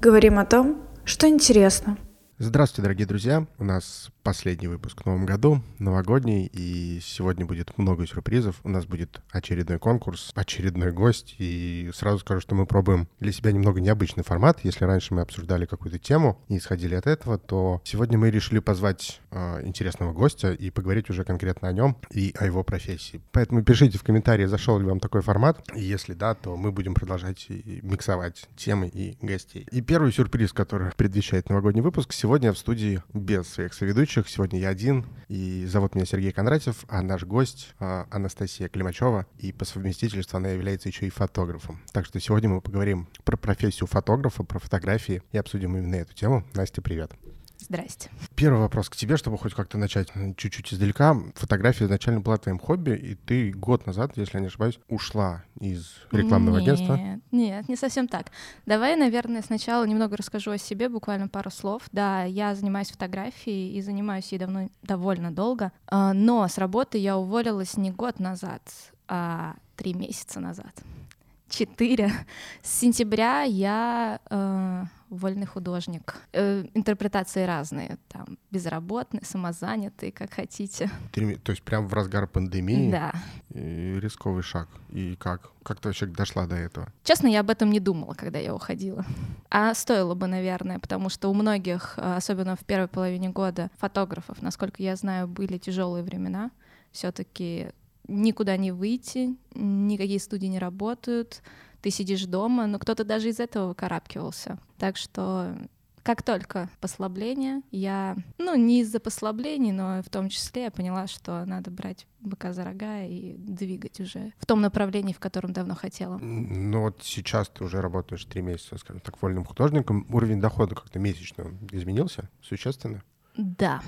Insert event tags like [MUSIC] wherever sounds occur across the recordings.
Говорим о том, что интересно. Здравствуйте, дорогие друзья. У нас последний выпуск в новом году, новогодний, и сегодня будет много сюрпризов. У нас будет очередной конкурс, очередной гость, и сразу скажу, что мы пробуем для себя немного необычный формат. Если раньше мы обсуждали какую-то тему и исходили от этого, то сегодня мы решили позвать э, интересного гостя и поговорить уже конкретно о нем и о его профессии. Поэтому пишите в комментарии, зашел ли вам такой формат, и если да, то мы будем продолжать миксовать темы и гостей. И первый сюрприз, который предвещает новогодний выпуск, сегодня в студии без своих соведущих, ведущих. Сегодня я один, и зовут меня Сергей Кондратьев, а наш гость а, Анастасия Климачева, и по совместительству она является еще и фотографом. Так что сегодня мы поговорим про профессию фотографа, про фотографии и обсудим именно эту тему. Настя, привет. Здрасте. Первый вопрос к тебе, чтобы хоть как-то начать чуть-чуть издалека. Фотография изначально была твоим хобби, и ты год назад, если я не ошибаюсь, ушла из рекламного нет, агентства. Нет, не совсем так. Давай, наверное, сначала немного расскажу о себе, буквально пару слов. Да, я занимаюсь фотографией и занимаюсь ей давно, довольно долго, а, но с работы я уволилась не год назад, а три месяца назад. Четыре. С сентября я э, вольный художник. Э, интерпретации разные, там, безработный, самозанятый, как хотите. Ты, то есть прям в разгар пандемии? Да. И рисковый шаг. И как? Как ты вообще дошла до этого? Честно, я об этом не думала, когда я уходила. А стоило бы, наверное, потому что у многих, э, особенно в первой половине года, фотографов, насколько я знаю, были тяжелые времена. Все-таки никуда не выйти, никакие студии не работают, ты сидишь дома, но кто-то даже из этого выкарабкивался. Так что как только послабление, я, ну, не из-за послаблений, но в том числе я поняла, что надо брать быка за рога и двигать уже в том направлении, в котором давно хотела. Ну вот сейчас ты уже работаешь три месяца, скажем так, вольным художником. Уровень дохода как-то месячно изменился существенно? Да.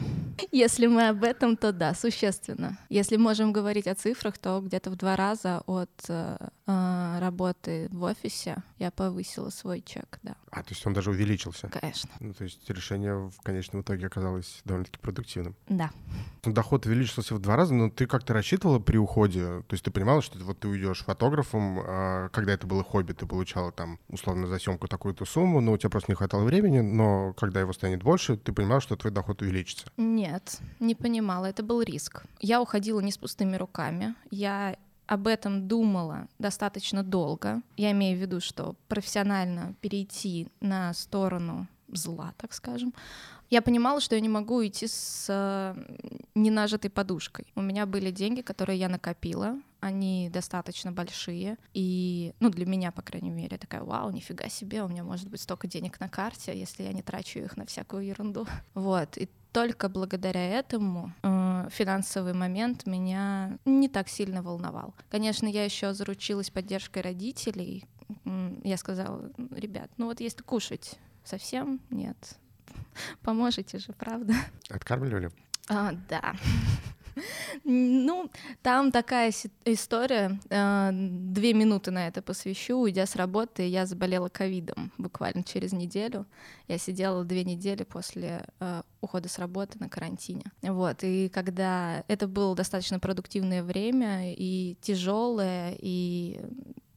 Если мы об этом, то да, существенно. Если можем говорить о цифрах, то где-то в два раза от э, э, работы в офисе я повысила свой чек, да. А, то есть он даже увеличился? Конечно. Ну, то есть решение в конечном итоге оказалось довольно-таки продуктивным? Да. Ну, доход увеличился в два раза, но ты как-то рассчитывала при уходе? То есть ты понимала, что вот ты уйдешь фотографом, а когда это было хобби, ты получала там условно за съемку такую-то сумму, но у тебя просто не хватало времени, но когда его станет больше, ты понимала, что твой доход увеличится? Нет, не понимала. Это был риск. Я уходила не с пустыми руками. Я об этом думала достаточно долго. Я имею в виду, что профессионально перейти на сторону зла, так скажем, я понимала, что я не могу идти с э, ненажитой подушкой. У меня были деньги, которые я накопила, они достаточно большие, и, ну, для меня, по крайней мере, такая, вау, нифига себе, у меня может быть столько денег на карте, если я не трачу их на всякую ерунду. [LAUGHS] Вот, и только благодаря этому э, финансовый момент меня не так сильно волновал. Конечно, я еще заручилась поддержкой родителей. Я сказала, ребят, ну вот если кушать совсем нет, [LAUGHS] поможете же, правда? Откармливали? А, да. [LAUGHS] Ну, там такая история. Э, две минуты на это посвящу. Уйдя с работы, я заболела ковидом буквально через неделю. Я сидела две недели после э, ухода с работы на карантине. Вот. И когда это было достаточно продуктивное время и тяжелое, и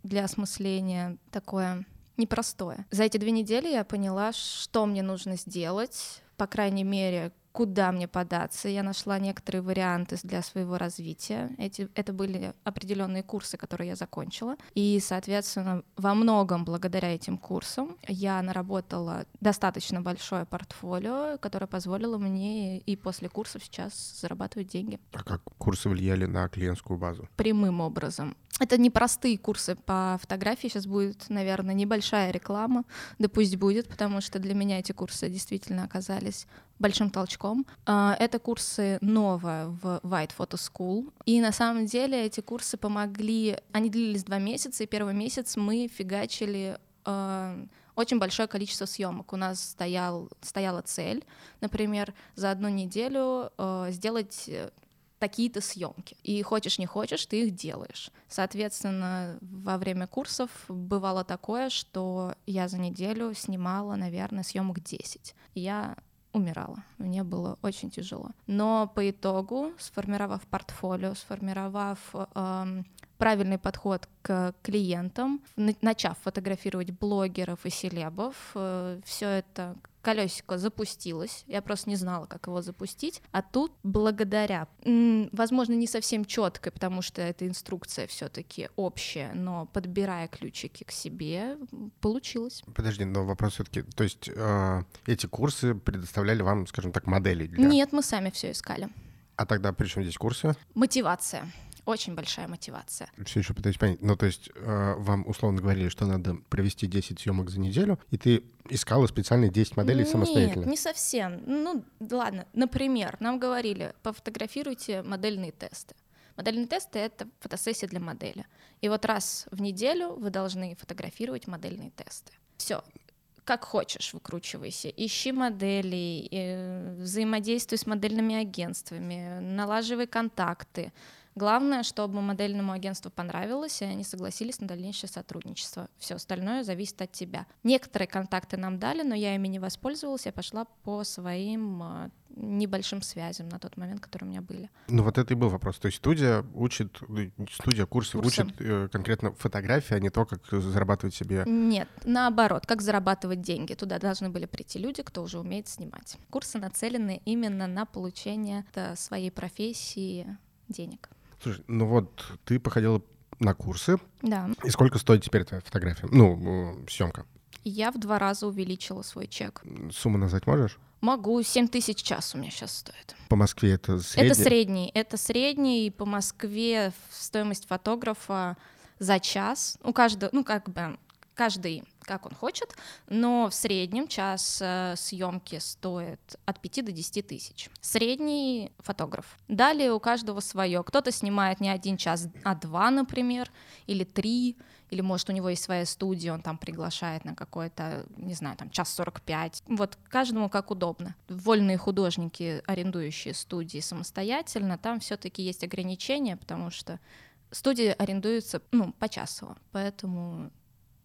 для осмысления такое непростое. За эти две недели я поняла, что мне нужно сделать, по крайней мере, куда мне податься. Я нашла некоторые варианты для своего развития. Эти, это были определенные курсы, которые я закончила. И, соответственно, во многом благодаря этим курсам я наработала достаточно большое портфолио, которое позволило мне и после курсов сейчас зарабатывать деньги. А как курсы влияли на клиентскую базу? Прямым образом. Это непростые курсы по фотографии. Сейчас будет, наверное, небольшая реклама. Да пусть будет, потому что для меня эти курсы действительно оказались большим толчком. А, это курсы новые в White Photo School. И на самом деле эти курсы помогли... Они длились два месяца, и первый месяц мы фигачили а, очень большое количество съемок. У нас стоял, стояла цель, например, за одну неделю э, сделать такие-то съемки. И хочешь не хочешь, ты их делаешь. Соответственно, во время курсов бывало такое, что я за неделю снимала, наверное, съемок 10. Я умирала. Мне было очень тяжело. Но по итогу, сформировав портфолио, сформировав эм, правильный подход к клиентам, начав фотографировать блогеров и селебов, э, все это колесико запустилось, я просто не знала, как его запустить, а тут благодаря, возможно, не совсем четко, потому что эта инструкция все-таки общая, но подбирая ключики к себе, получилось. Подожди, но вопрос все-таки, то есть э, эти курсы предоставляли вам, скажем так, модели? Для... Нет, мы сами все искали. А тогда при чем здесь курсы? Мотивация очень большая мотивация. Все еще пытаюсь понять. Ну, то есть э, вам условно говорили, что надо провести 10 съемок за неделю, и ты искала специальные 10 моделей Нет, самостоятельно? Нет, не совсем. Ну, ладно, например, нам говорили, пофотографируйте модельные тесты. Модельные тесты — это фотосессия для модели. И вот раз в неделю вы должны фотографировать модельные тесты. Все, как хочешь выкручивайся, ищи модели, э, взаимодействуй с модельными агентствами, налаживай контакты, Главное, чтобы модельному агентству понравилось, и они согласились на дальнейшее сотрудничество. Все остальное зависит от тебя. Некоторые контакты нам дали, но я ими не воспользовалась, я пошла по своим а, небольшим связям на тот момент, которые у меня были. Ну вот это и был вопрос. То есть студия учит, студия курсы, курсы. учит э, конкретно фотографии, а не то, как зарабатывать себе... Нет, наоборот, как зарабатывать деньги. Туда должны были прийти люди, кто уже умеет снимать. Курсы нацелены именно на получение своей профессии денег. Слушай, ну вот ты походила на курсы. Да. И сколько стоит теперь твоя фотография? Ну, съемка. Я в два раза увеличила свой чек. Сумму назвать можешь? Могу, 7 тысяч час у меня сейчас стоит. По Москве это средний? Это средний, это средний, и по Москве стоимость фотографа за час, у каждого, ну как бы каждый как он хочет, но в среднем час э, съемки стоит от 5 до 10 тысяч. Средний фотограф. Далее у каждого свое. Кто-то снимает не один час, а два, например, или три, или может у него есть своя студия, он там приглашает на какой-то, не знаю, там час 45. Вот каждому как удобно. Вольные художники, арендующие студии самостоятельно, там все-таки есть ограничения, потому что студии арендуются, ну, почасово, поэтому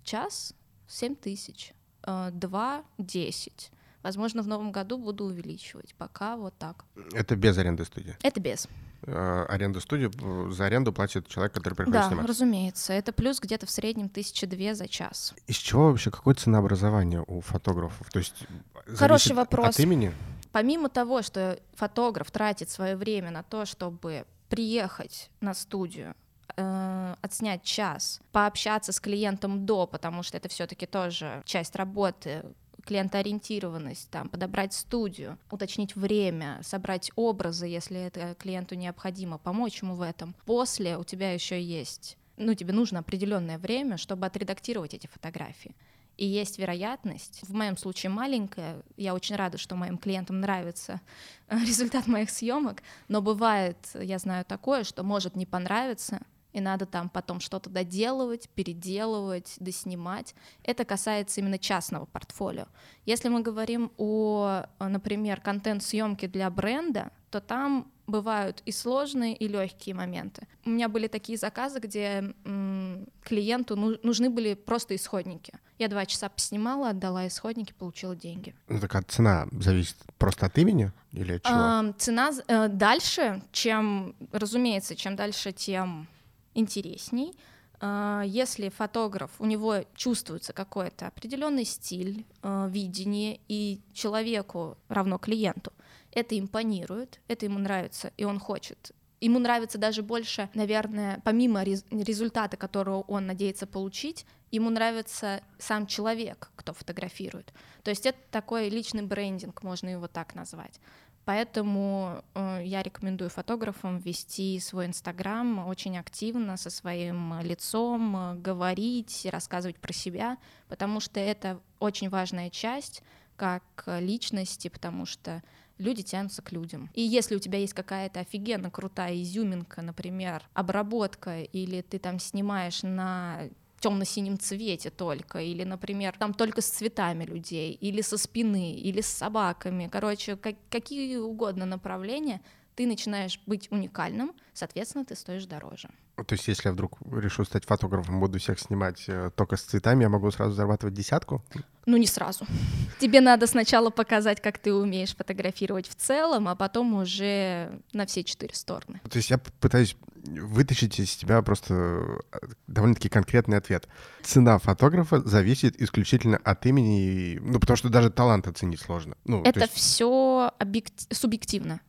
час 7 тысяч, 2 — 10. Возможно, в новом году буду увеличивать. Пока вот так. Это без аренды студии? Это без. Э, аренда студии, за аренду платит человек, который приходит да, снимать? Да, разумеется. Это плюс где-то в среднем тысячи две за час. Из чего вообще, какое ценообразование у фотографов? То есть Хороший вопрос. от имени? Помимо того, что фотограф тратит свое время на то, чтобы приехать на студию, э, отснять час, пообщаться с клиентом до, потому что это все-таки тоже часть работы, клиентоориентированность, там, подобрать студию, уточнить время, собрать образы, если это клиенту необходимо, помочь ему в этом. После у тебя еще есть, ну, тебе нужно определенное время, чтобы отредактировать эти фотографии. И есть вероятность, в моем случае маленькая, я очень рада, что моим клиентам нравится [LAUGHS] результат моих съемок, но бывает, я знаю такое, что может не понравиться, и надо там потом что-то доделывать, переделывать, доснимать. Это касается именно частного портфолио. Если мы говорим о, например, контент-съемке для бренда, то там бывают и сложные, и легкие моменты. У меня были такие заказы, где м, клиенту ну, нужны были просто исходники. Я два часа поснимала, отдала исходники, получила деньги. Ну так а цена зависит просто от имени или от чего? А, цена э, дальше, чем, разумеется, чем дальше, тем интересней. А, если фотограф, у него чувствуется какой-то определенный стиль, а, видение, и человеку равно клиенту это импонирует, это ему нравится, и он хочет Ему нравится даже больше, наверное, помимо результата, которого он надеется получить, ему нравится сам человек, кто фотографирует. То есть это такой личный брендинг, можно его так назвать. Поэтому э, я рекомендую фотографам вести свой Инстаграм очень активно со своим лицом, э, говорить, рассказывать про себя, потому что это очень важная часть как личности, потому что люди тянутся к людям. И если у тебя есть какая-то офигенно крутая изюминка, например, обработка, или ты там снимаешь на темно-синем цвете только, или, например, там только с цветами людей, или со спины, или с собаками. Короче, как, какие угодно направления, ты начинаешь быть уникальным, соответственно, ты стоишь дороже. То есть, если я вдруг решу стать фотографом, буду всех снимать э, только с цветами, я могу сразу зарабатывать десятку? Ну, не сразу. Тебе надо сначала показать, как ты умеешь фотографировать в целом, а потом уже на все четыре стороны. То есть я пытаюсь вытащить из тебя просто э, довольно-таки конкретный ответ. Цена фотографа зависит исключительно от имени, ну, потому что даже талант оценить сложно. Ну, Это есть... все объект... субъективно.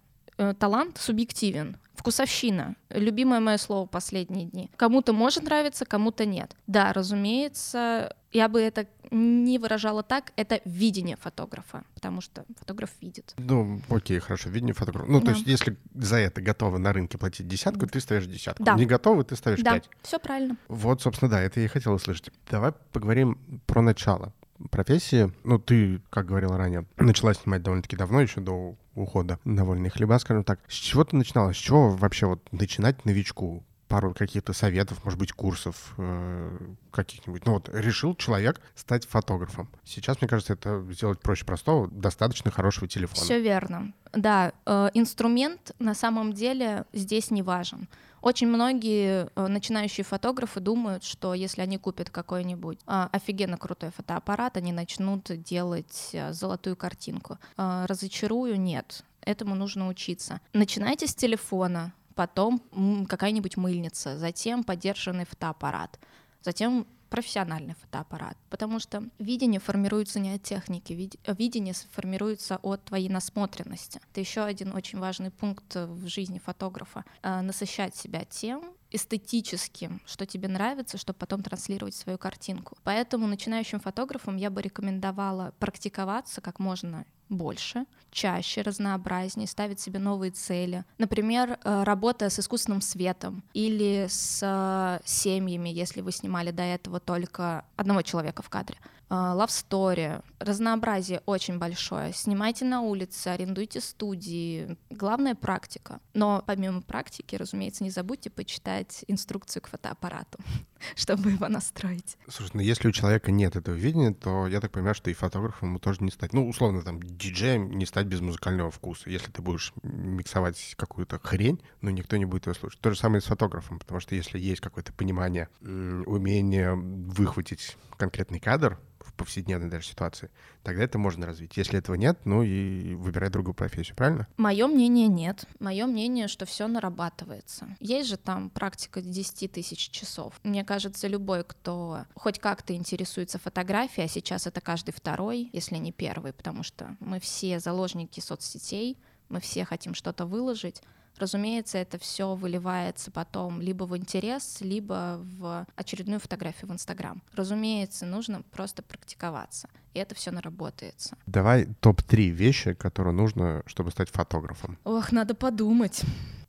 Э, талант субъективен. Вкусовщина. Любимое мое слово последние дни. Кому-то может нравиться, кому-то нет. Да, разумеется, я бы это не выражала так, это видение фотографа, потому что фотограф видит. Ну, окей, хорошо, видение фотографа. Ну, да. то есть, если за это готовы на рынке платить десятку, ты ставишь десятку. Да. Не готовы, ты ставишь да, пять. все правильно. Вот, собственно, да, это я и хотел услышать. Давай поговорим про начало профессии. Ну, ты, как говорила ранее, начала снимать довольно-таки давно, еще до ухода на вольные хлеба, скажем так. С чего ты начинала? С чего вообще вот начинать новичку? пару каких-то советов, может быть, курсов э, каких-нибудь. Ну вот решил человек стать фотографом. Сейчас, мне кажется, это сделать проще простого, достаточно хорошего телефона. Все верно. Да, э, инструмент на самом деле здесь не важен. Очень многие э, начинающие фотографы думают, что если они купят какой-нибудь э, офигенно крутой фотоаппарат, они начнут делать э, золотую картинку. Э, разочарую, нет. Этому нужно учиться. Начинайте с телефона, потом какая-нибудь мыльница, затем поддержанный фотоаппарат, затем профессиональный фотоаппарат, потому что видение формируется не от техники, видение формируется от твоей насмотренности. Это еще один очень важный пункт в жизни фотографа — насыщать себя тем, эстетическим, что тебе нравится, чтобы потом транслировать свою картинку. Поэтому начинающим фотографам я бы рекомендовала практиковаться как можно больше, чаще, разнообразнее, ставить себе новые цели. Например, э, работая с искусственным светом или с э, семьями, если вы снимали до этого только одного человека в кадре. Story, разнообразие очень большое. Снимайте на улице, арендуйте студии. Главное — практика. Но помимо практики, разумеется, не забудьте почитать инструкцию к фотоаппарату, [LAUGHS] чтобы его настроить. Слушай, ну если у человека нет этого видения, то я так понимаю, что и фотографом ему тоже не стать. Ну, условно, там, диджеем не стать без музыкального вкуса. Если ты будешь миксовать какую-то хрень, ну, никто не будет его слушать. То же самое и с фотографом, потому что если есть какое-то понимание, умение выхватить конкретный кадр, повседневной даже ситуации, тогда это можно развить. Если этого нет, ну и выбирай другую профессию, правильно? Мое мнение нет. Мое мнение, что все нарабатывается. Есть же там практика 10 тысяч часов. Мне кажется, любой, кто хоть как-то интересуется фотографией, а сейчас это каждый второй, если не первый, потому что мы все заложники соцсетей, мы все хотим что-то выложить, Разумеется, это все выливается потом либо в интерес, либо в очередную фотографию в Инстаграм. Разумеется, нужно просто практиковаться, и это все наработается. Давай топ-3 вещи, которые нужно, чтобы стать фотографом. Ох, надо подумать.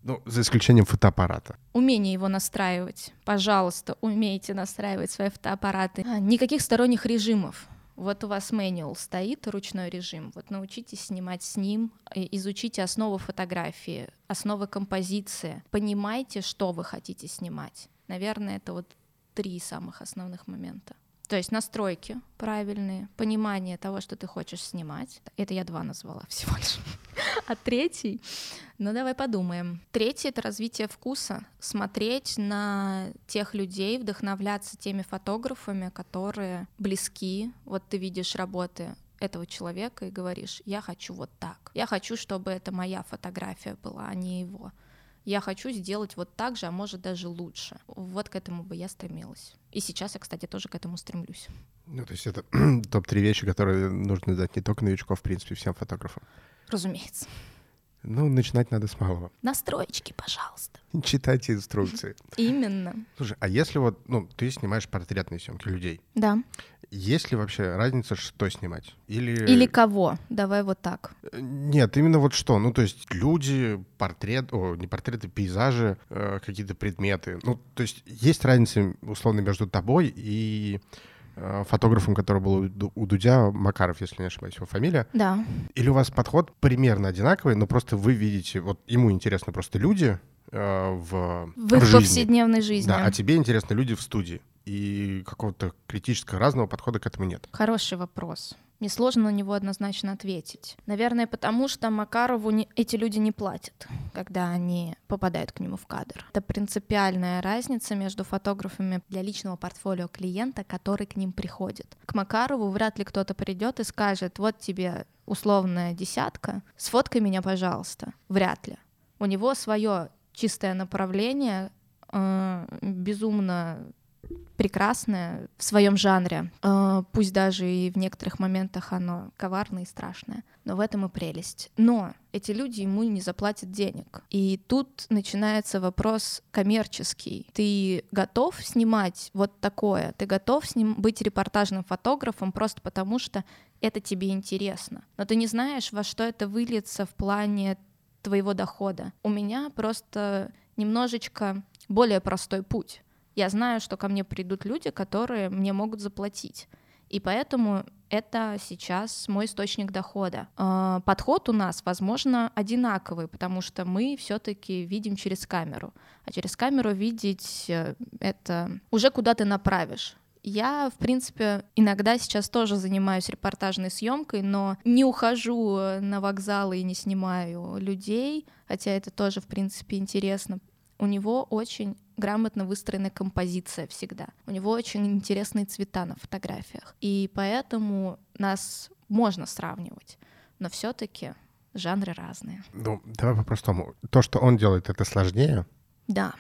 Ну, за исключением фотоаппарата. Умение его настраивать. Пожалуйста, умейте настраивать свои фотоаппараты. А, никаких сторонних режимов. Вот у вас manual стоит, ручной режим. Вот научитесь снимать с ним, изучите основы фотографии, основы композиции. Понимайте, что вы хотите снимать. Наверное, это вот три самых основных момента. То есть настройки правильные, понимание того, что ты хочешь снимать. Это я два назвала [LAUGHS] всего лишь. А третий, ну давай подумаем. Третий — это развитие вкуса. Смотреть на тех людей, вдохновляться теми фотографами, которые близки. Вот ты видишь работы этого человека и говоришь, я хочу вот так. Я хочу, чтобы это моя фотография была, а не его я хочу сделать вот так же, а может даже лучше. Вот к этому бы я стремилась. И сейчас я, кстати, тоже к этому стремлюсь. Ну, то есть это [CLEARS THROAT] топ-3 вещи, которые нужно дать не только новичков, в принципе, всем фотографам. Разумеется. Ну, начинать надо с малого. Настроечки, пожалуйста. [LAUGHS] Читайте инструкции. Именно. Слушай, а если вот, ну, ты снимаешь портретные съемки людей? Да. Есть ли вообще разница, что снимать? Или... Или кого? Давай вот так. Нет, именно вот что. Ну, то есть люди, портрет, о, не портреты, пейзажи, э, какие-то предметы. Ну, то есть есть разница, условно, между тобой и э, фотографом, который был у Дудя, Макаров, если не ошибаюсь, его фамилия. Да. Или у вас подход примерно одинаковый, но просто вы видите, вот ему интересны просто люди э, в, в их жизни. повседневной жизни. Да, а тебе интересны люди в студии и какого-то критического разного подхода к этому нет? Хороший вопрос. Мне сложно на него однозначно ответить. Наверное, потому что Макарову не, эти люди не платят, когда они попадают к нему в кадр. Это принципиальная разница между фотографами для личного портфолио клиента, который к ним приходит. К Макарову вряд ли кто-то придет и скажет, вот тебе условная десятка, сфоткай меня, пожалуйста. Вряд ли. У него свое чистое направление, э, безумно прекрасное в своем жанре. Э, пусть даже и в некоторых моментах оно коварное и страшное. Но в этом и прелесть. Но эти люди ему не заплатят денег. И тут начинается вопрос коммерческий. Ты готов снимать вот такое? Ты готов с ним быть репортажным фотографом просто потому, что это тебе интересно. Но ты не знаешь, во что это выльется в плане твоего дохода. У меня просто немножечко более простой путь. Я знаю, что ко мне придут люди, которые мне могут заплатить. И поэтому это сейчас мой источник дохода. А, подход у нас, возможно, одинаковый, потому что мы все-таки видим через камеру. А через камеру видеть э, это уже куда ты направишь. Я, в принципе, иногда сейчас тоже занимаюсь репортажной съемкой, но не ухожу на вокзалы и не снимаю людей, хотя это тоже, в принципе, интересно. У него очень грамотно выстроенная композиция всегда. У него очень интересные цвета на фотографиях. И поэтому нас можно сравнивать. Но все-таки жанры разные. Ну, давай по-простому. То, что он делает, это сложнее? Да,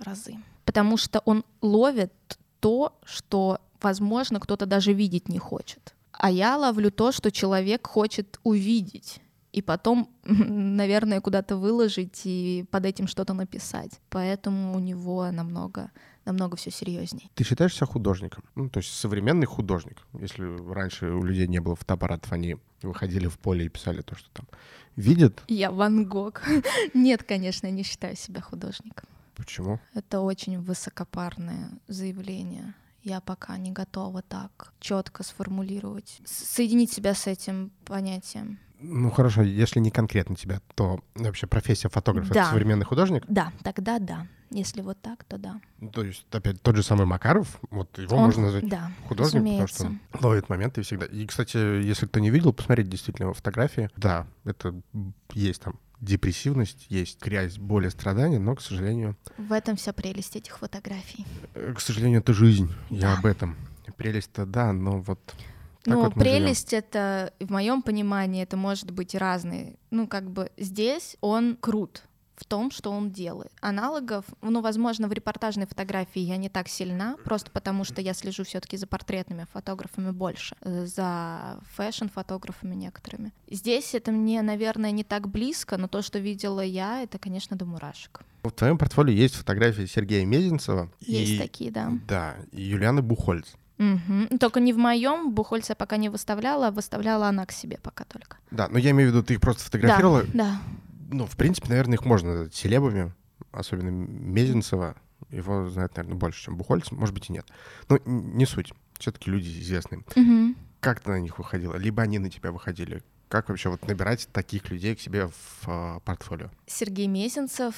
разы. Потому что он ловит то, что, возможно, кто-то даже видеть не хочет. А я ловлю то, что человек хочет увидеть и потом, [LAUGHS] наверное, куда-то выложить и под этим что-то написать. Поэтому у него намного намного все серьезней. Ты считаешь себя художником? Ну, то есть современный художник. Если раньше у людей не было фотоаппаратов, они выходили в поле и писали то, что там видят. Я Ван Гог. [LAUGHS] Нет, конечно, не считаю себя художником. Почему? Это очень высокопарное заявление. Я пока не готова так четко сформулировать, соединить себя с этим понятием. Ну хорошо, если не конкретно тебя, то вообще профессия фотографа да. это современный художник? Да, тогда да. Если вот так, то да. Ну, то есть, опять, тот же самый Макаров, вот его Он, можно назвать да, художником, потому что он ловит моменты всегда. И, кстати, если кто не видел, посмотреть действительно его фотографии. Да, это есть там депрессивность, есть грязь, боль и страдания, но, к сожалению... В этом вся прелесть этих фотографий. Э, к сожалению, это жизнь. Да. Я об этом. Прелесть-то да, но вот ну, вот прелесть живем. это, в моем понимании, это может быть разные. Ну, как бы здесь он крут в том, что он делает. Аналогов, ну, возможно, в репортажной фотографии я не так сильна, просто потому что я слежу все-таки за портретными фотографами больше, э, за фэшн-фотографами некоторыми. Здесь это мне, наверное, не так близко, но то, что видела я, это, конечно, до мурашек. В твоем портфолио есть фотографии Сергея Мезенцева. Есть и, такие, да. Да, и Юлианы Бухольц. Угу. Только не в моем, Бухольца пока не выставляла, выставляла она к себе пока только. Да, но я имею в виду, ты их просто фотографировала. Да, да. Ну, в принципе, наверное, их можно назвать селебами, особенно Мезенцева. Его знают, наверное, больше, чем Бухольц, может быть, и нет. Но не суть. Все-таки люди известные. Угу. Как ты на них выходила? Либо они на тебя выходили? Как вообще вот набирать таких людей к себе в э, портфолио? Сергей Мезенцев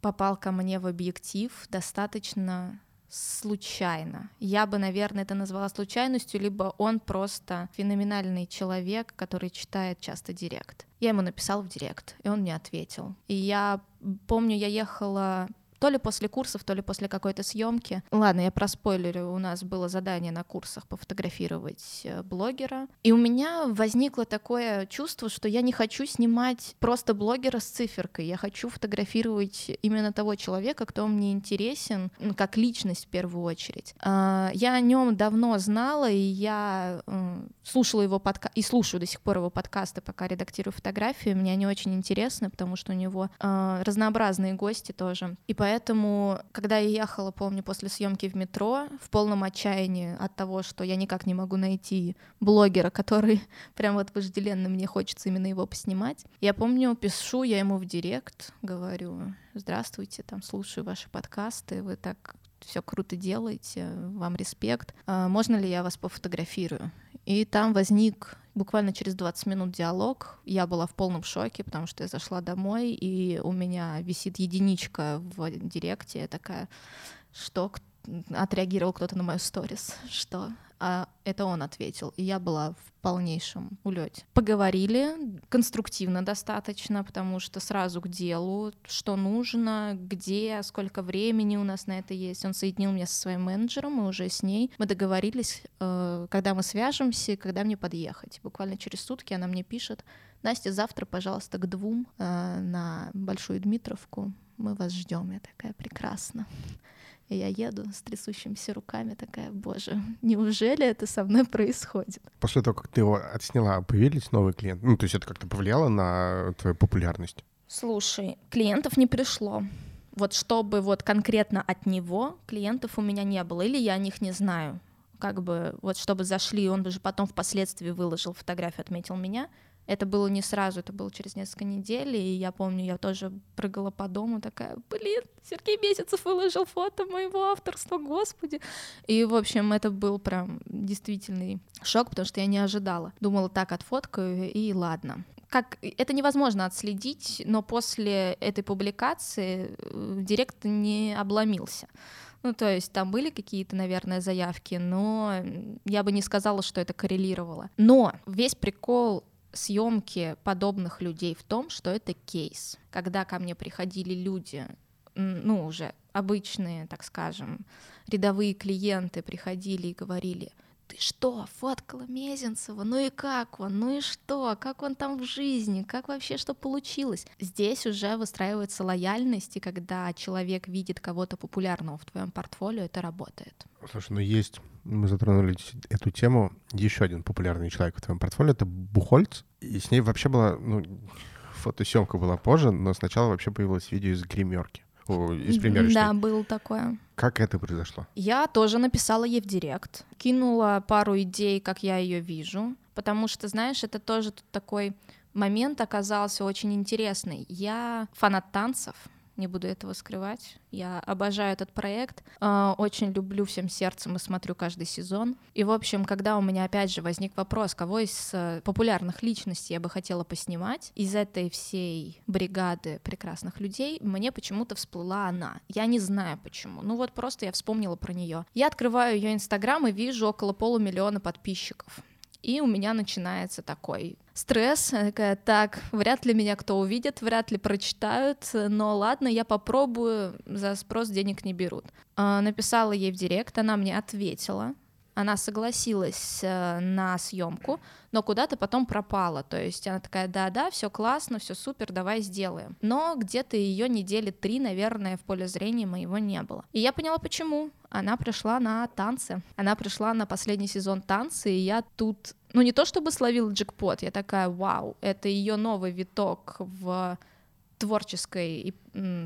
попал ко мне в объектив достаточно случайно. Я бы, наверное, это назвала случайностью, либо он просто феноменальный человек, который читает часто директ. Я ему написала в директ, и он мне ответил. И я помню, я ехала то ли после курсов, то ли после какой-то съемки. Ладно, я проспойлерю, у нас было задание на курсах пофотографировать э, блогера. И у меня возникло такое чувство, что я не хочу снимать просто блогера с циферкой. Я хочу фотографировать именно того человека, кто мне интересен, как личность в первую очередь. А, я о нем давно знала, и я слушала его подкаст, и слушаю до сих пор его подкасты, пока редактирую фотографии. Мне они очень интересны, потому что у него а, разнообразные гости тоже. И поэтому Поэтому, когда я ехала, помню, после съемки в метро, в полном отчаянии от того, что я никак не могу найти блогера, который [LAUGHS] прям вот вожделенно мне хочется именно его поснимать, я помню, пишу я ему в директ, говорю, здравствуйте, там слушаю ваши подкасты, вы так все круто делаете, вам респект. А можно ли я вас пофотографирую? И там возник буквально через 20 минут диалог. Я была в полном шоке, потому что я зашла домой, и у меня висит единичка в директе. Я такая, что отреагировал кто-то на мою сторис, что а это он ответил, и я была в полнейшем улете. Поговорили конструктивно достаточно, потому что сразу к делу, что нужно, где, сколько времени у нас на это есть. Он соединил меня со своим менеджером, и уже с ней мы договорились, э, когда мы свяжемся, когда мне подъехать. Буквально через сутки она мне пишет, Настя, завтра, пожалуйста, к двум э, на Большую Дмитровку мы вас ждем. Я такая, прекрасно. И я еду с трясущимися руками, такая, боже, [LAUGHS] неужели это со мной происходит? После того, как ты его отсняла, появились новые клиенты? Ну, то есть это как-то повлияло на твою популярность? Слушай, клиентов не пришло. Вот чтобы вот конкретно от него клиентов у меня не было, или я о них не знаю. Как бы вот чтобы зашли, он же потом впоследствии выложил фотографию, отметил меня, это было не сразу, это было через несколько недель, и я помню, я тоже прыгала по дому, такая, блин, Сергей Месяцев выложил фото моего авторства, господи. И, в общем, это был прям действительный шок, потому что я не ожидала. Думала, так, отфоткаю, и ладно. Как, это невозможно отследить, но после этой публикации э, директ не обломился. Ну, то есть там были какие-то, наверное, заявки, но я бы не сказала, что это коррелировало. Но весь прикол съемки подобных людей в том, что это кейс. Когда ко мне приходили люди, ну, уже обычные, так скажем, рядовые клиенты приходили и говорили, ты что, фоткала Мезенцева, ну и как он, ну и что, как он там в жизни, как вообще что получилось. Здесь уже выстраивается лояльность, и когда человек видит кого-то популярного в твоем портфолио, это работает. Слушай, ну есть, мы затронули эту тему, еще один популярный человек в твоем портфолио, это Бухольц, и с ней вообще была, ну, фотосъемка была позже, но сначала вообще появилось видео из гримерки из примерочной. Да, было такое. Как это произошло? Я тоже написала ей в директ, кинула пару идей, как я ее вижу, потому что, знаешь, это тоже такой момент оказался очень интересный. Я фанат танцев, не буду этого скрывать. Я обожаю этот проект, а, очень люблю всем сердцем и смотрю каждый сезон. И, в общем, когда у меня опять же возник вопрос, кого из э, популярных личностей я бы хотела поснимать, из этой всей бригады прекрасных людей мне почему-то всплыла она. Я не знаю почему. Ну вот просто я вспомнила про нее. Я открываю ее инстаграм и вижу около полумиллиона подписчиков. И у меня начинается такой стресс, такая, так, вряд ли меня кто увидит, вряд ли прочитают, но ладно, я попробую, за спрос денег не берут. А, написала ей в директ, она мне ответила, она согласилась э, на съемку, но куда-то потом пропала. То есть она такая, да-да, все классно, все супер, давай сделаем. Но где-то ее недели три, наверное, в поле зрения моего не было. И я поняла, почему. Она пришла на танцы. Она пришла на последний сезон танцы, и я тут, ну не то чтобы словила джекпот, я такая, вау, это ее новый виток в творческой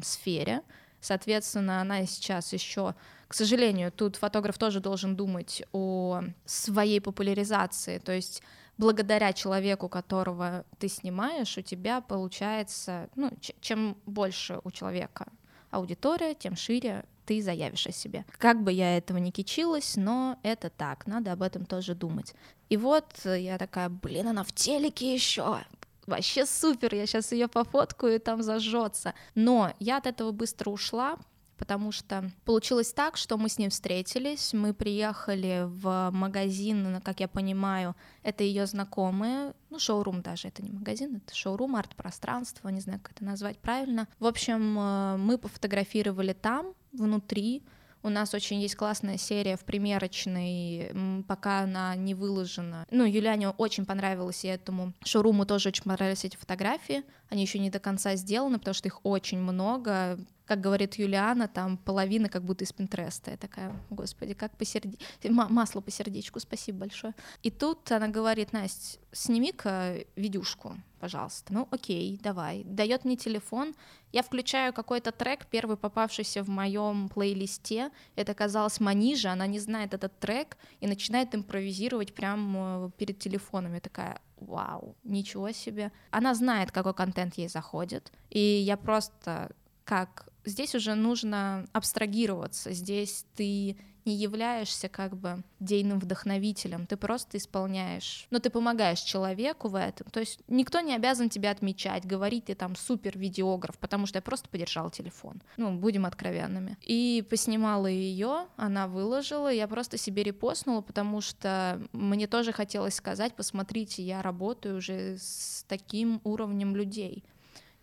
сфере. Соответственно, она сейчас еще к сожалению, тут фотограф тоже должен думать о своей популяризации, то есть благодаря человеку, которого ты снимаешь, у тебя получается, ну, чем больше у человека аудитория, тем шире ты заявишь о себе. Как бы я этого не кичилась, но это так, надо об этом тоже думать. И вот я такая, блин, она в телеке еще, вообще супер, я сейчас ее пофоткаю и там зажжется. Но я от этого быстро ушла, потому что получилось так, что мы с ним встретились, мы приехали в магазин, как я понимаю, это ее знакомые, ну, шоурум даже, это не магазин, это шоурум, арт-пространство, не знаю, как это назвать правильно. В общем, э, мы пофотографировали там, внутри, у нас очень есть классная серия в примерочной, пока она не выложена. Ну, Юляне очень понравилось, и этому шоуруму тоже очень понравились эти фотографии. Они еще не до конца сделаны, потому что их очень много как говорит Юлиана, там половина как будто из Пинтреста. Я такая, господи, как по серде... масло по сердечку, спасибо большое. И тут она говорит, Настя, сними-ка видюшку, пожалуйста. Ну, окей, давай. Дает мне телефон, я включаю какой-то трек, первый попавшийся в моем плейлисте. Это оказалось Манижа, она не знает этот трек и начинает импровизировать прямо э, перед телефоном. Я такая, вау, ничего себе. Она знает, какой контент ей заходит, и я просто как здесь уже нужно абстрагироваться, здесь ты не являешься как бы дейным вдохновителем, ты просто исполняешь, но ну, ты помогаешь человеку в этом, то есть никто не обязан тебя отмечать, говорить ты там супер видеограф, потому что я просто подержала телефон, ну, будем откровенными. И поснимала ее, она выложила, я просто себе репостнула, потому что мне тоже хотелось сказать, посмотрите, я работаю уже с таким уровнем людей,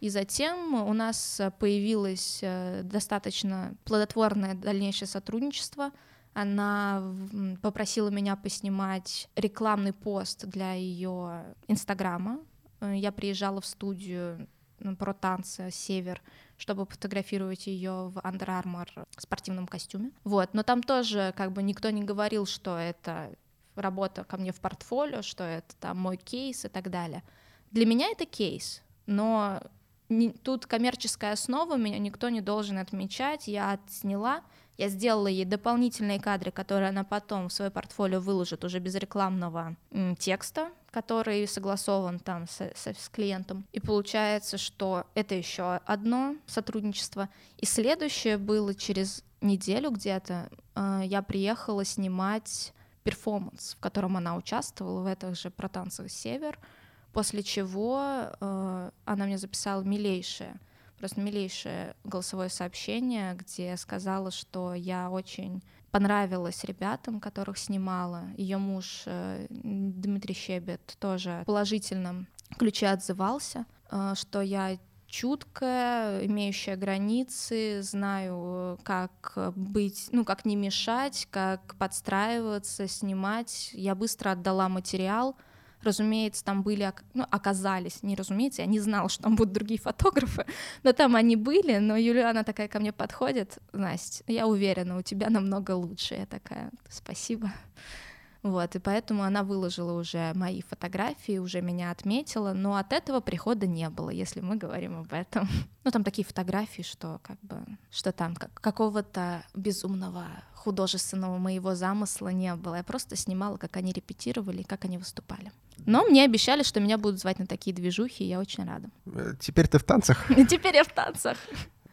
и затем у нас появилось э, достаточно плодотворное дальнейшее сотрудничество. Она попросила меня поснимать рекламный пост для ее инстаграма. Э, я приезжала в студию про танцы «Север», чтобы фотографировать ее в Under Armour спортивном костюме. Вот, но там тоже как бы никто не говорил, что это работа ко мне в портфолио, что это там мой кейс и так далее. Для меня это кейс, но не, тут коммерческая основа, меня никто не должен отмечать, я отсняла, я сделала ей дополнительные кадры, которые она потом в свое портфолио выложит уже без рекламного м, текста, который согласован там с, с, с клиентом. И получается, что это еще одно сотрудничество. И следующее было через неделю где-то. Э, я приехала снимать перформанс, в котором она участвовала в этих же про танцах «Север», после чего э, она мне записала милейшее, просто милейшее голосовое сообщение, где сказала, что я очень понравилась ребятам, которых снимала. Ее муж э, Дмитрий Щебет тоже в положительном ключе отзывался, э, что я чуткая, имеющая границы, знаю, как быть, ну, как не мешать, как подстраиваться, снимать. Я быстро отдала материал. Разумеется, там были, ну, оказались, не разумеется, я не знала, что там будут другие фотографы, [LAUGHS] но там они были, но Юлиана такая ко мне подходит, Настя, я уверена, у тебя намного лучше. Я такая, спасибо. Вот, и поэтому она выложила уже мои фотографии, уже меня отметила, но от этого прихода не было, если мы говорим об этом. [LAUGHS] Ну, там такие фотографии, что как бы, что там как, какого-то безумного художественного моего замысла не было. Я просто снимала, как они репетировали как они выступали. Но мне обещали, что меня будут звать на такие движухи, и я очень рада. Э, теперь ты в танцах? [LAUGHS] Теперь я в танцах.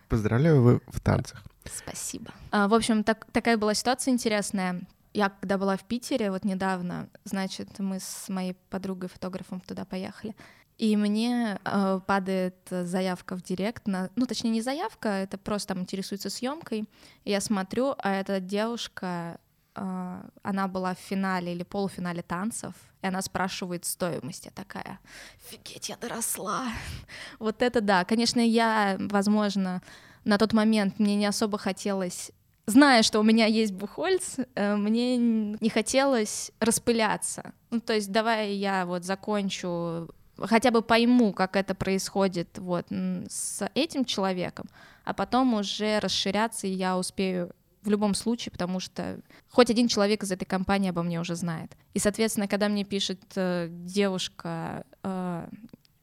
Поздравляю, вы в танцах. Спасибо. А, в общем, так, такая была ситуация интересная. Я когда была в Питере вот недавно, значит, мы с моей подругой-фотографом туда поехали, и мне э, падает заявка в директ, на, ну точнее не заявка, это просто там интересуется съемкой. Я смотрю, а эта девушка, э, она была в финале или полуфинале танцев, и она спрашивает стоимость. Я такая, офигеть, я доросла. [LAUGHS] вот это да, конечно, я, возможно, на тот момент мне не особо хотелось зная, что у меня есть бухольц, э, мне не хотелось распыляться. Ну, то есть давай я вот закончу, хотя бы пойму, как это происходит вот с этим человеком, а потом уже расширяться, и я успею в любом случае, потому что хоть один человек из этой компании обо мне уже знает. И, соответственно, когда мне пишет э, девушка, э,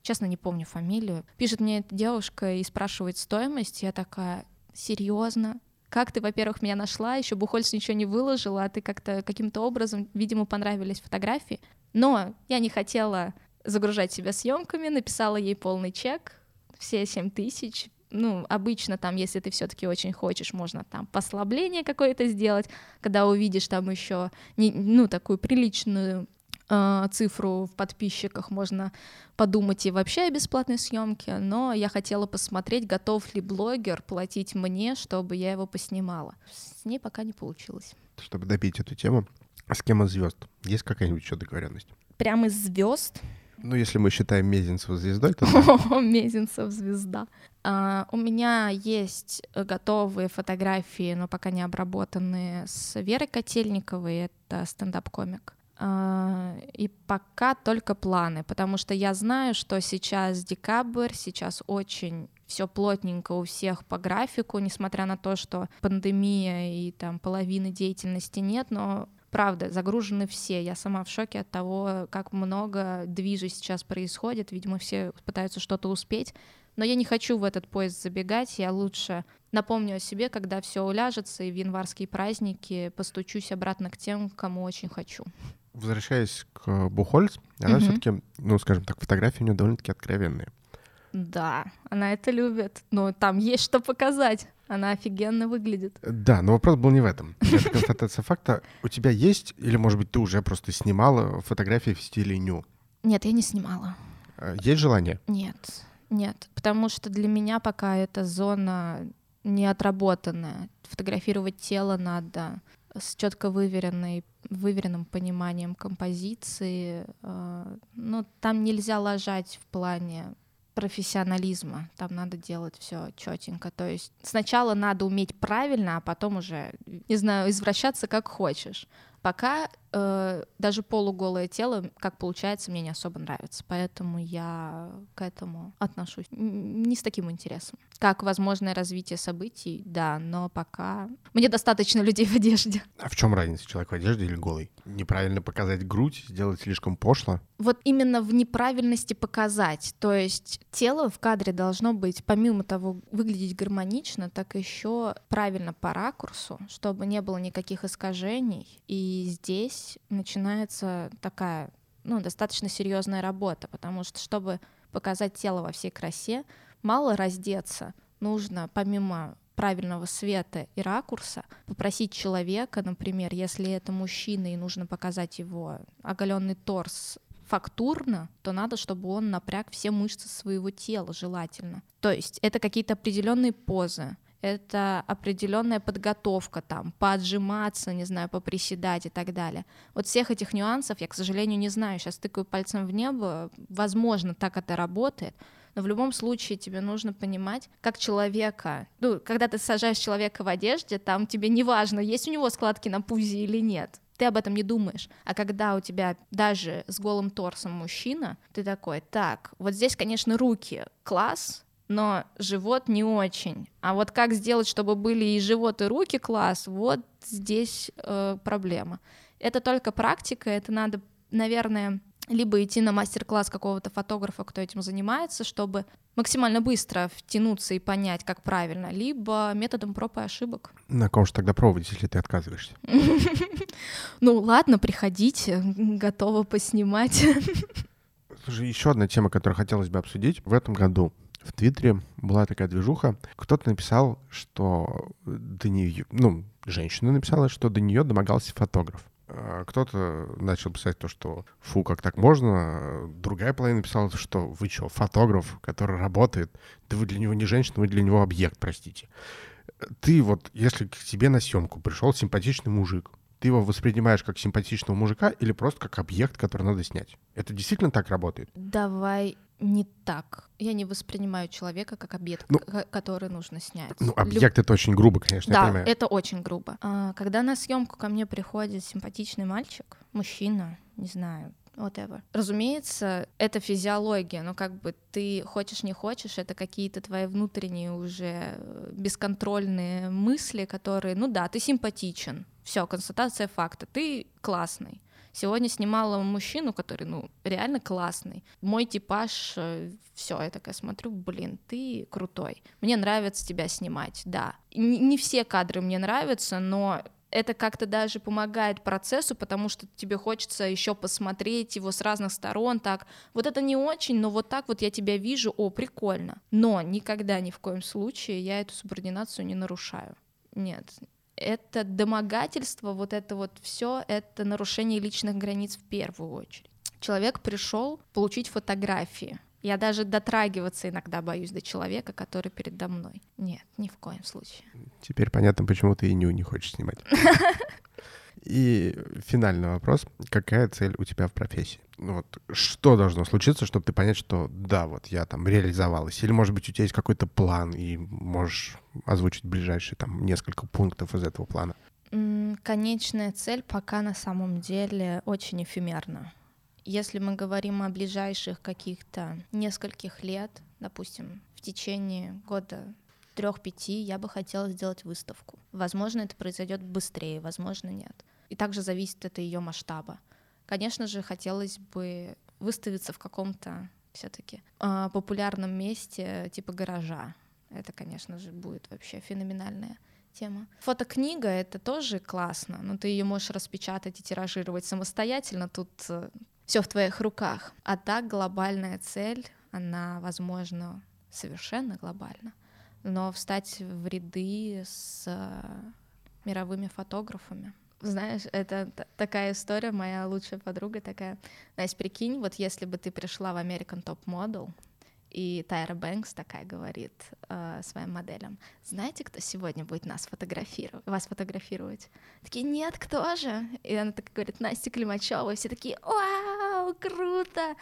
честно не помню фамилию, пишет мне эта девушка и спрашивает стоимость, я такая, серьезно? Как ты, во-первых, меня нашла, еще Бухольц ничего не выложила, а ты как-то каким-то образом, видимо, понравились фотографии. Но я не хотела загружать себя съемками, написала ей полный чек, все 7 тысяч. Ну, обычно там, если ты все-таки очень хочешь, можно там послабление какое-то сделать, когда увидишь там еще ну, такую приличную э, цифру в подписчиках, можно подумать и вообще о бесплатной съемке, но я хотела посмотреть, готов ли блогер платить мне, чтобы я его поснимала. С ней пока не получилось. Чтобы добить эту тему, а с кем из звезд? Есть какая-нибудь еще договоренность? Прямо из звезд? Ну, если мы считаем Мезенцева звездой, то... [LAUGHS] Мезенцев звезда. Uh, у меня есть готовые фотографии, но пока не обработанные с Верой Котельниковой, это стендап-комик. А, и пока только планы, потому что я знаю, что сейчас декабрь, сейчас очень все плотненько у всех по графику, несмотря на то, что пандемия и там половины деятельности нет, но правда, загружены все. Я сама в шоке от того, как много движа сейчас происходит. Видимо, все пытаются что-то успеть. Но я не хочу в этот поезд забегать. Я лучше напомню о себе, когда все уляжется, и в январские праздники постучусь обратно к тем, кому очень хочу возвращаясь к Бухольц, она угу. все-таки, ну, скажем так, фотографии у нее довольно-таки откровенные. Да, она это любит. Но там есть что показать. Она офигенно выглядит. Да, но вопрос был не в этом. Это констатация факта. У тебя есть, или, может быть, ты уже просто снимала фотографии в стиле ню? Нет, я не снимала. А, есть желание? Нет, нет. Потому что для меня пока эта зона не отработанная. Фотографировать тело надо с четко выверенной, выверенным пониманием композиции. Э, ну, там нельзя ложать в плане профессионализма. Там надо делать все четенько. То есть сначала надо уметь правильно, а потом уже, не знаю, извращаться как хочешь. Пока э, даже полуголое тело, как получается, мне не особо нравится, поэтому я к этому отношусь не с таким интересом. Как возможное развитие событий, да, но пока мне достаточно людей в одежде. А в чем разница, человек в одежде или голый? Неправильно показать грудь, сделать слишком пошло? Вот именно в неправильности показать. То есть тело в кадре должно быть, помимо того, выглядеть гармонично, так еще правильно по ракурсу, чтобы не было никаких искажений. И здесь начинается такая ну, достаточно серьезная работа, потому что, чтобы показать тело во всей красе, мало раздеться, нужно помимо правильного света и ракурса попросить человека, например, если это мужчина и нужно показать его оголенный торс фактурно, то надо, чтобы он напряг все мышцы своего тела желательно. То есть это какие-то определенные позы, это определенная подготовка там, поотжиматься, не знаю, поприседать и так далее. Вот всех этих нюансов я, к сожалению, не знаю. Сейчас тыкаю пальцем в небо. Возможно, так это работает. Но в любом случае тебе нужно понимать, как человека, ну, когда ты сажаешь человека в одежде, там тебе не важно, есть у него складки на пузе или нет. Ты об этом не думаешь. А когда у тебя даже с голым торсом мужчина, ты такой, так, вот здесь, конечно, руки класс, но живот не очень. А вот как сделать, чтобы были и живот, и руки класс, вот здесь э, проблема. Это только практика, это надо, наверное, либо идти на мастер-класс какого-то фотографа, кто этим занимается, чтобы максимально быстро втянуться и понять, как правильно, либо методом проб и ошибок. На ком же тогда пробовать, если ты отказываешься? [LAUGHS] Ну ладно, приходите, готова поснимать. Слушай, еще одна тема, которую хотелось бы обсудить. В этом году в Твиттере была такая движуха. Кто-то написал, что до нее, ну, женщина написала, что до нее домогался фотограф. А кто-то начал писать то, что фу, как так можно. Другая половина написала, что вы что, фотограф, который работает, да вы для него не женщина, вы для него объект, простите. Ты вот, если к тебе на съемку пришел симпатичный мужик, ты его воспринимаешь как симпатичного мужика или просто как объект, который надо снять? Это действительно так работает? Давай не так. Я не воспринимаю человека как объект, ну, который нужно снять. Ну, объект Люб... это очень грубо, конечно, да, я понимаю. это очень грубо. А, когда на съемку ко мне приходит симпатичный мальчик, мужчина, не знаю, whatever. Разумеется, это физиология, но как бы ты хочешь не хочешь, это какие-то твои внутренние уже э, бесконтрольные мысли, которые, ну да, ты симпатичен, все, констатация факта, ты классный. Сегодня снимала мужчину, который, ну, реально классный. Мой типаж, э, все, я такая смотрю, блин, ты крутой. Мне нравится тебя снимать, да. Не, не все кадры мне нравятся, но это как-то даже помогает процессу, потому что тебе хочется еще посмотреть его с разных сторон, так, вот это не очень, но вот так вот я тебя вижу, о, прикольно. Но никогда ни в коем случае я эту субординацию не нарушаю. Нет, это домогательство, вот это вот все, это нарушение личных границ в первую очередь. Человек пришел получить фотографии. Я даже дотрагиваться иногда боюсь до человека, который передо мной. Нет, ни в коем случае. Теперь понятно, почему ты и ню не хочешь снимать. [LAUGHS] И финальный вопрос. Какая цель у тебя в профессии? Ну вот, что должно случиться, чтобы ты понять, что да, вот я там реализовалась? Или, может быть, у тебя есть какой-то план, и можешь озвучить ближайшие там несколько пунктов из этого плана? Конечная цель пока на самом деле очень эфемерна. Если мы говорим о ближайших каких-то нескольких лет, допустим, в течение года трех-пяти я бы хотела сделать выставку. Возможно, это произойдет быстрее, возможно, нет. И также зависит от ее масштаба. Конечно же, хотелось бы выставиться в каком-то все-таки а, популярном месте типа гаража. Это, конечно же, будет вообще феноменальная тема. Фотокнига — это тоже классно, но ты ее можешь распечатать и тиражировать самостоятельно, тут э, все в твоих руках. А так глобальная цель, она, возможно, совершенно глобальна, но встать в ряды с мировыми фотографами. Знаешь, это такая история, моя лучшая подруга такая, Настя, прикинь, вот если бы ты пришла в American Top Model, и Тайра Бэнкс такая говорит э, своим моделям, знаете, кто сегодня будет нас фотографировать, вас фотографировать? Такие, нет, кто же? И она так говорит, Настя Климачева, и все такие, вау, круто!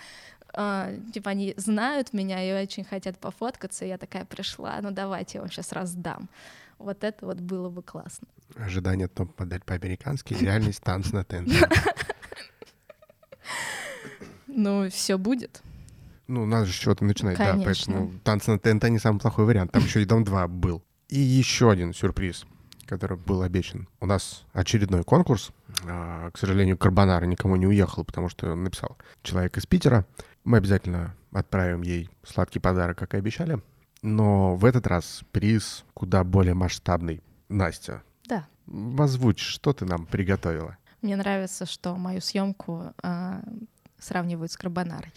Э, типа они знают меня и очень хотят пофоткаться, и я такая пришла, ну давайте я вам сейчас раздам. Вот это вот было бы классно. Ожидание топ-модель по-американски, [LAUGHS] реальность танц на ТНТ. Ну, все будет. Ну, надо же с чего-то начинать, да, Конечно. поэтому танцы на ТНТ не самый плохой вариант. Там еще и Дом 2 был. И еще один сюрприз, который был обещан. У нас очередной конкурс. А, К сожалению, Карбонара никому не уехал, потому что написал человек из Питера. Мы обязательно отправим ей сладкий подарок, как и обещали. Но в этот раз приз куда более масштабный. Настя, Да. озвучь, что ты нам приготовила? Мне нравится, что мою съемку а, сравнивают с карбонарой.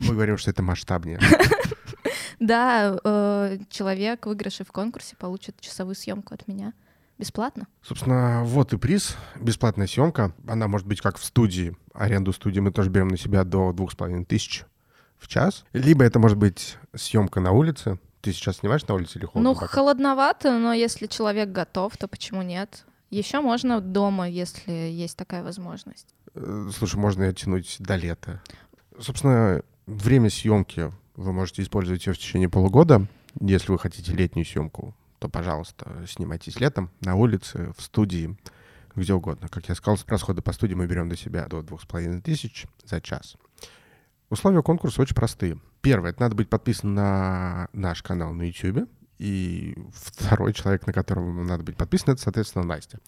Мы говорим, что это масштабнее. [LAUGHS] Да, э, человек, выигравший в конкурсе, получит часовую съемку от меня. Бесплатно? Собственно, вот и приз. Бесплатная съемка. Она может быть как в студии. Аренду студии мы тоже берем на себя до двух с половиной тысяч в час. Либо это может быть съемка на улице. Ты сейчас снимаешь на улице или холодно? Ну, пока? холодновато, но если человек готов, то почему нет? Еще можно дома, если есть такая возможность. Э, Слушай, можно ее тянуть до лета. Собственно, время съемки вы можете использовать ее в течение полугода. Если вы хотите летнюю съемку, то, пожалуйста, снимайтесь летом на улице, в студии, где угодно. Как я сказал, расходы по студии мы берем до себя до двух с половиной тысяч за час. Условия конкурса очень простые. Первое, это надо быть подписан на наш канал на YouTube. И второй человек, на которого надо быть подписан, это, соответственно, Настя.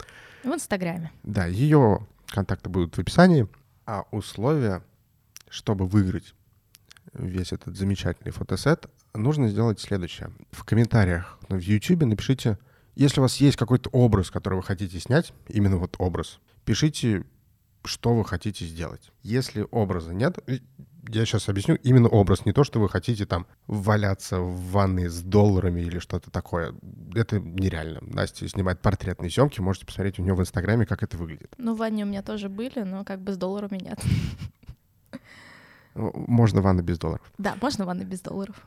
В Инстаграме. Да, ее контакты будут в описании. А условия, чтобы выиграть весь этот замечательный фотосет, нужно сделать следующее. В комментариях в YouTube напишите, если у вас есть какой-то образ, который вы хотите снять, именно вот образ, пишите, что вы хотите сделать. Если образа нет, я сейчас объясню, именно образ, не то, что вы хотите там валяться в ванной с долларами или что-то такое. Это нереально. Настя снимает портретные съемки, можете посмотреть у нее в Инстаграме, как это выглядит. Ну, ванны у меня тоже были, но как бы с долларами нет. Можно ванна без долларов. Да, можно ванны без долларов.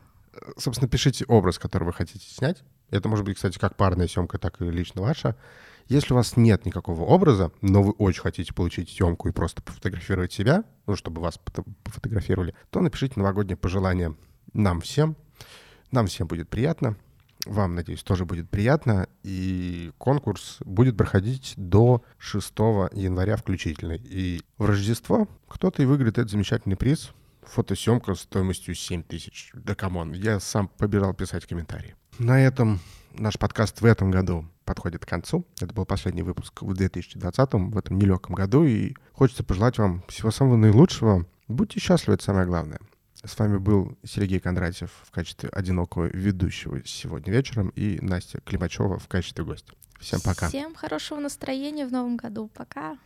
Собственно, пишите образ, который вы хотите снять. Это может быть, кстати, как парная съемка, так и лично ваша. Если у вас нет никакого образа, но вы очень хотите получить съемку и просто пофотографировать себя, ну, чтобы вас фото- пофотографировали, то напишите новогоднее пожелание нам всем. Нам всем будет приятно. Вам, надеюсь, тоже будет приятно. И конкурс будет проходить до 6 января включительно. И в Рождество кто-то и выиграет этот замечательный приз. Фотосъемка стоимостью 7 тысяч. Да come on, я сам побежал писать комментарии. На этом наш подкаст в этом году подходит к концу. Это был последний выпуск в 2020, в этом нелегком году. И хочется пожелать вам всего самого наилучшего. Будьте счастливы, это самое главное. С вами был Сергей Кондратьев в качестве одинокого ведущего сегодня вечером и Настя Климачева в качестве гостя. Всем пока. Всем хорошего настроения в новом году. Пока.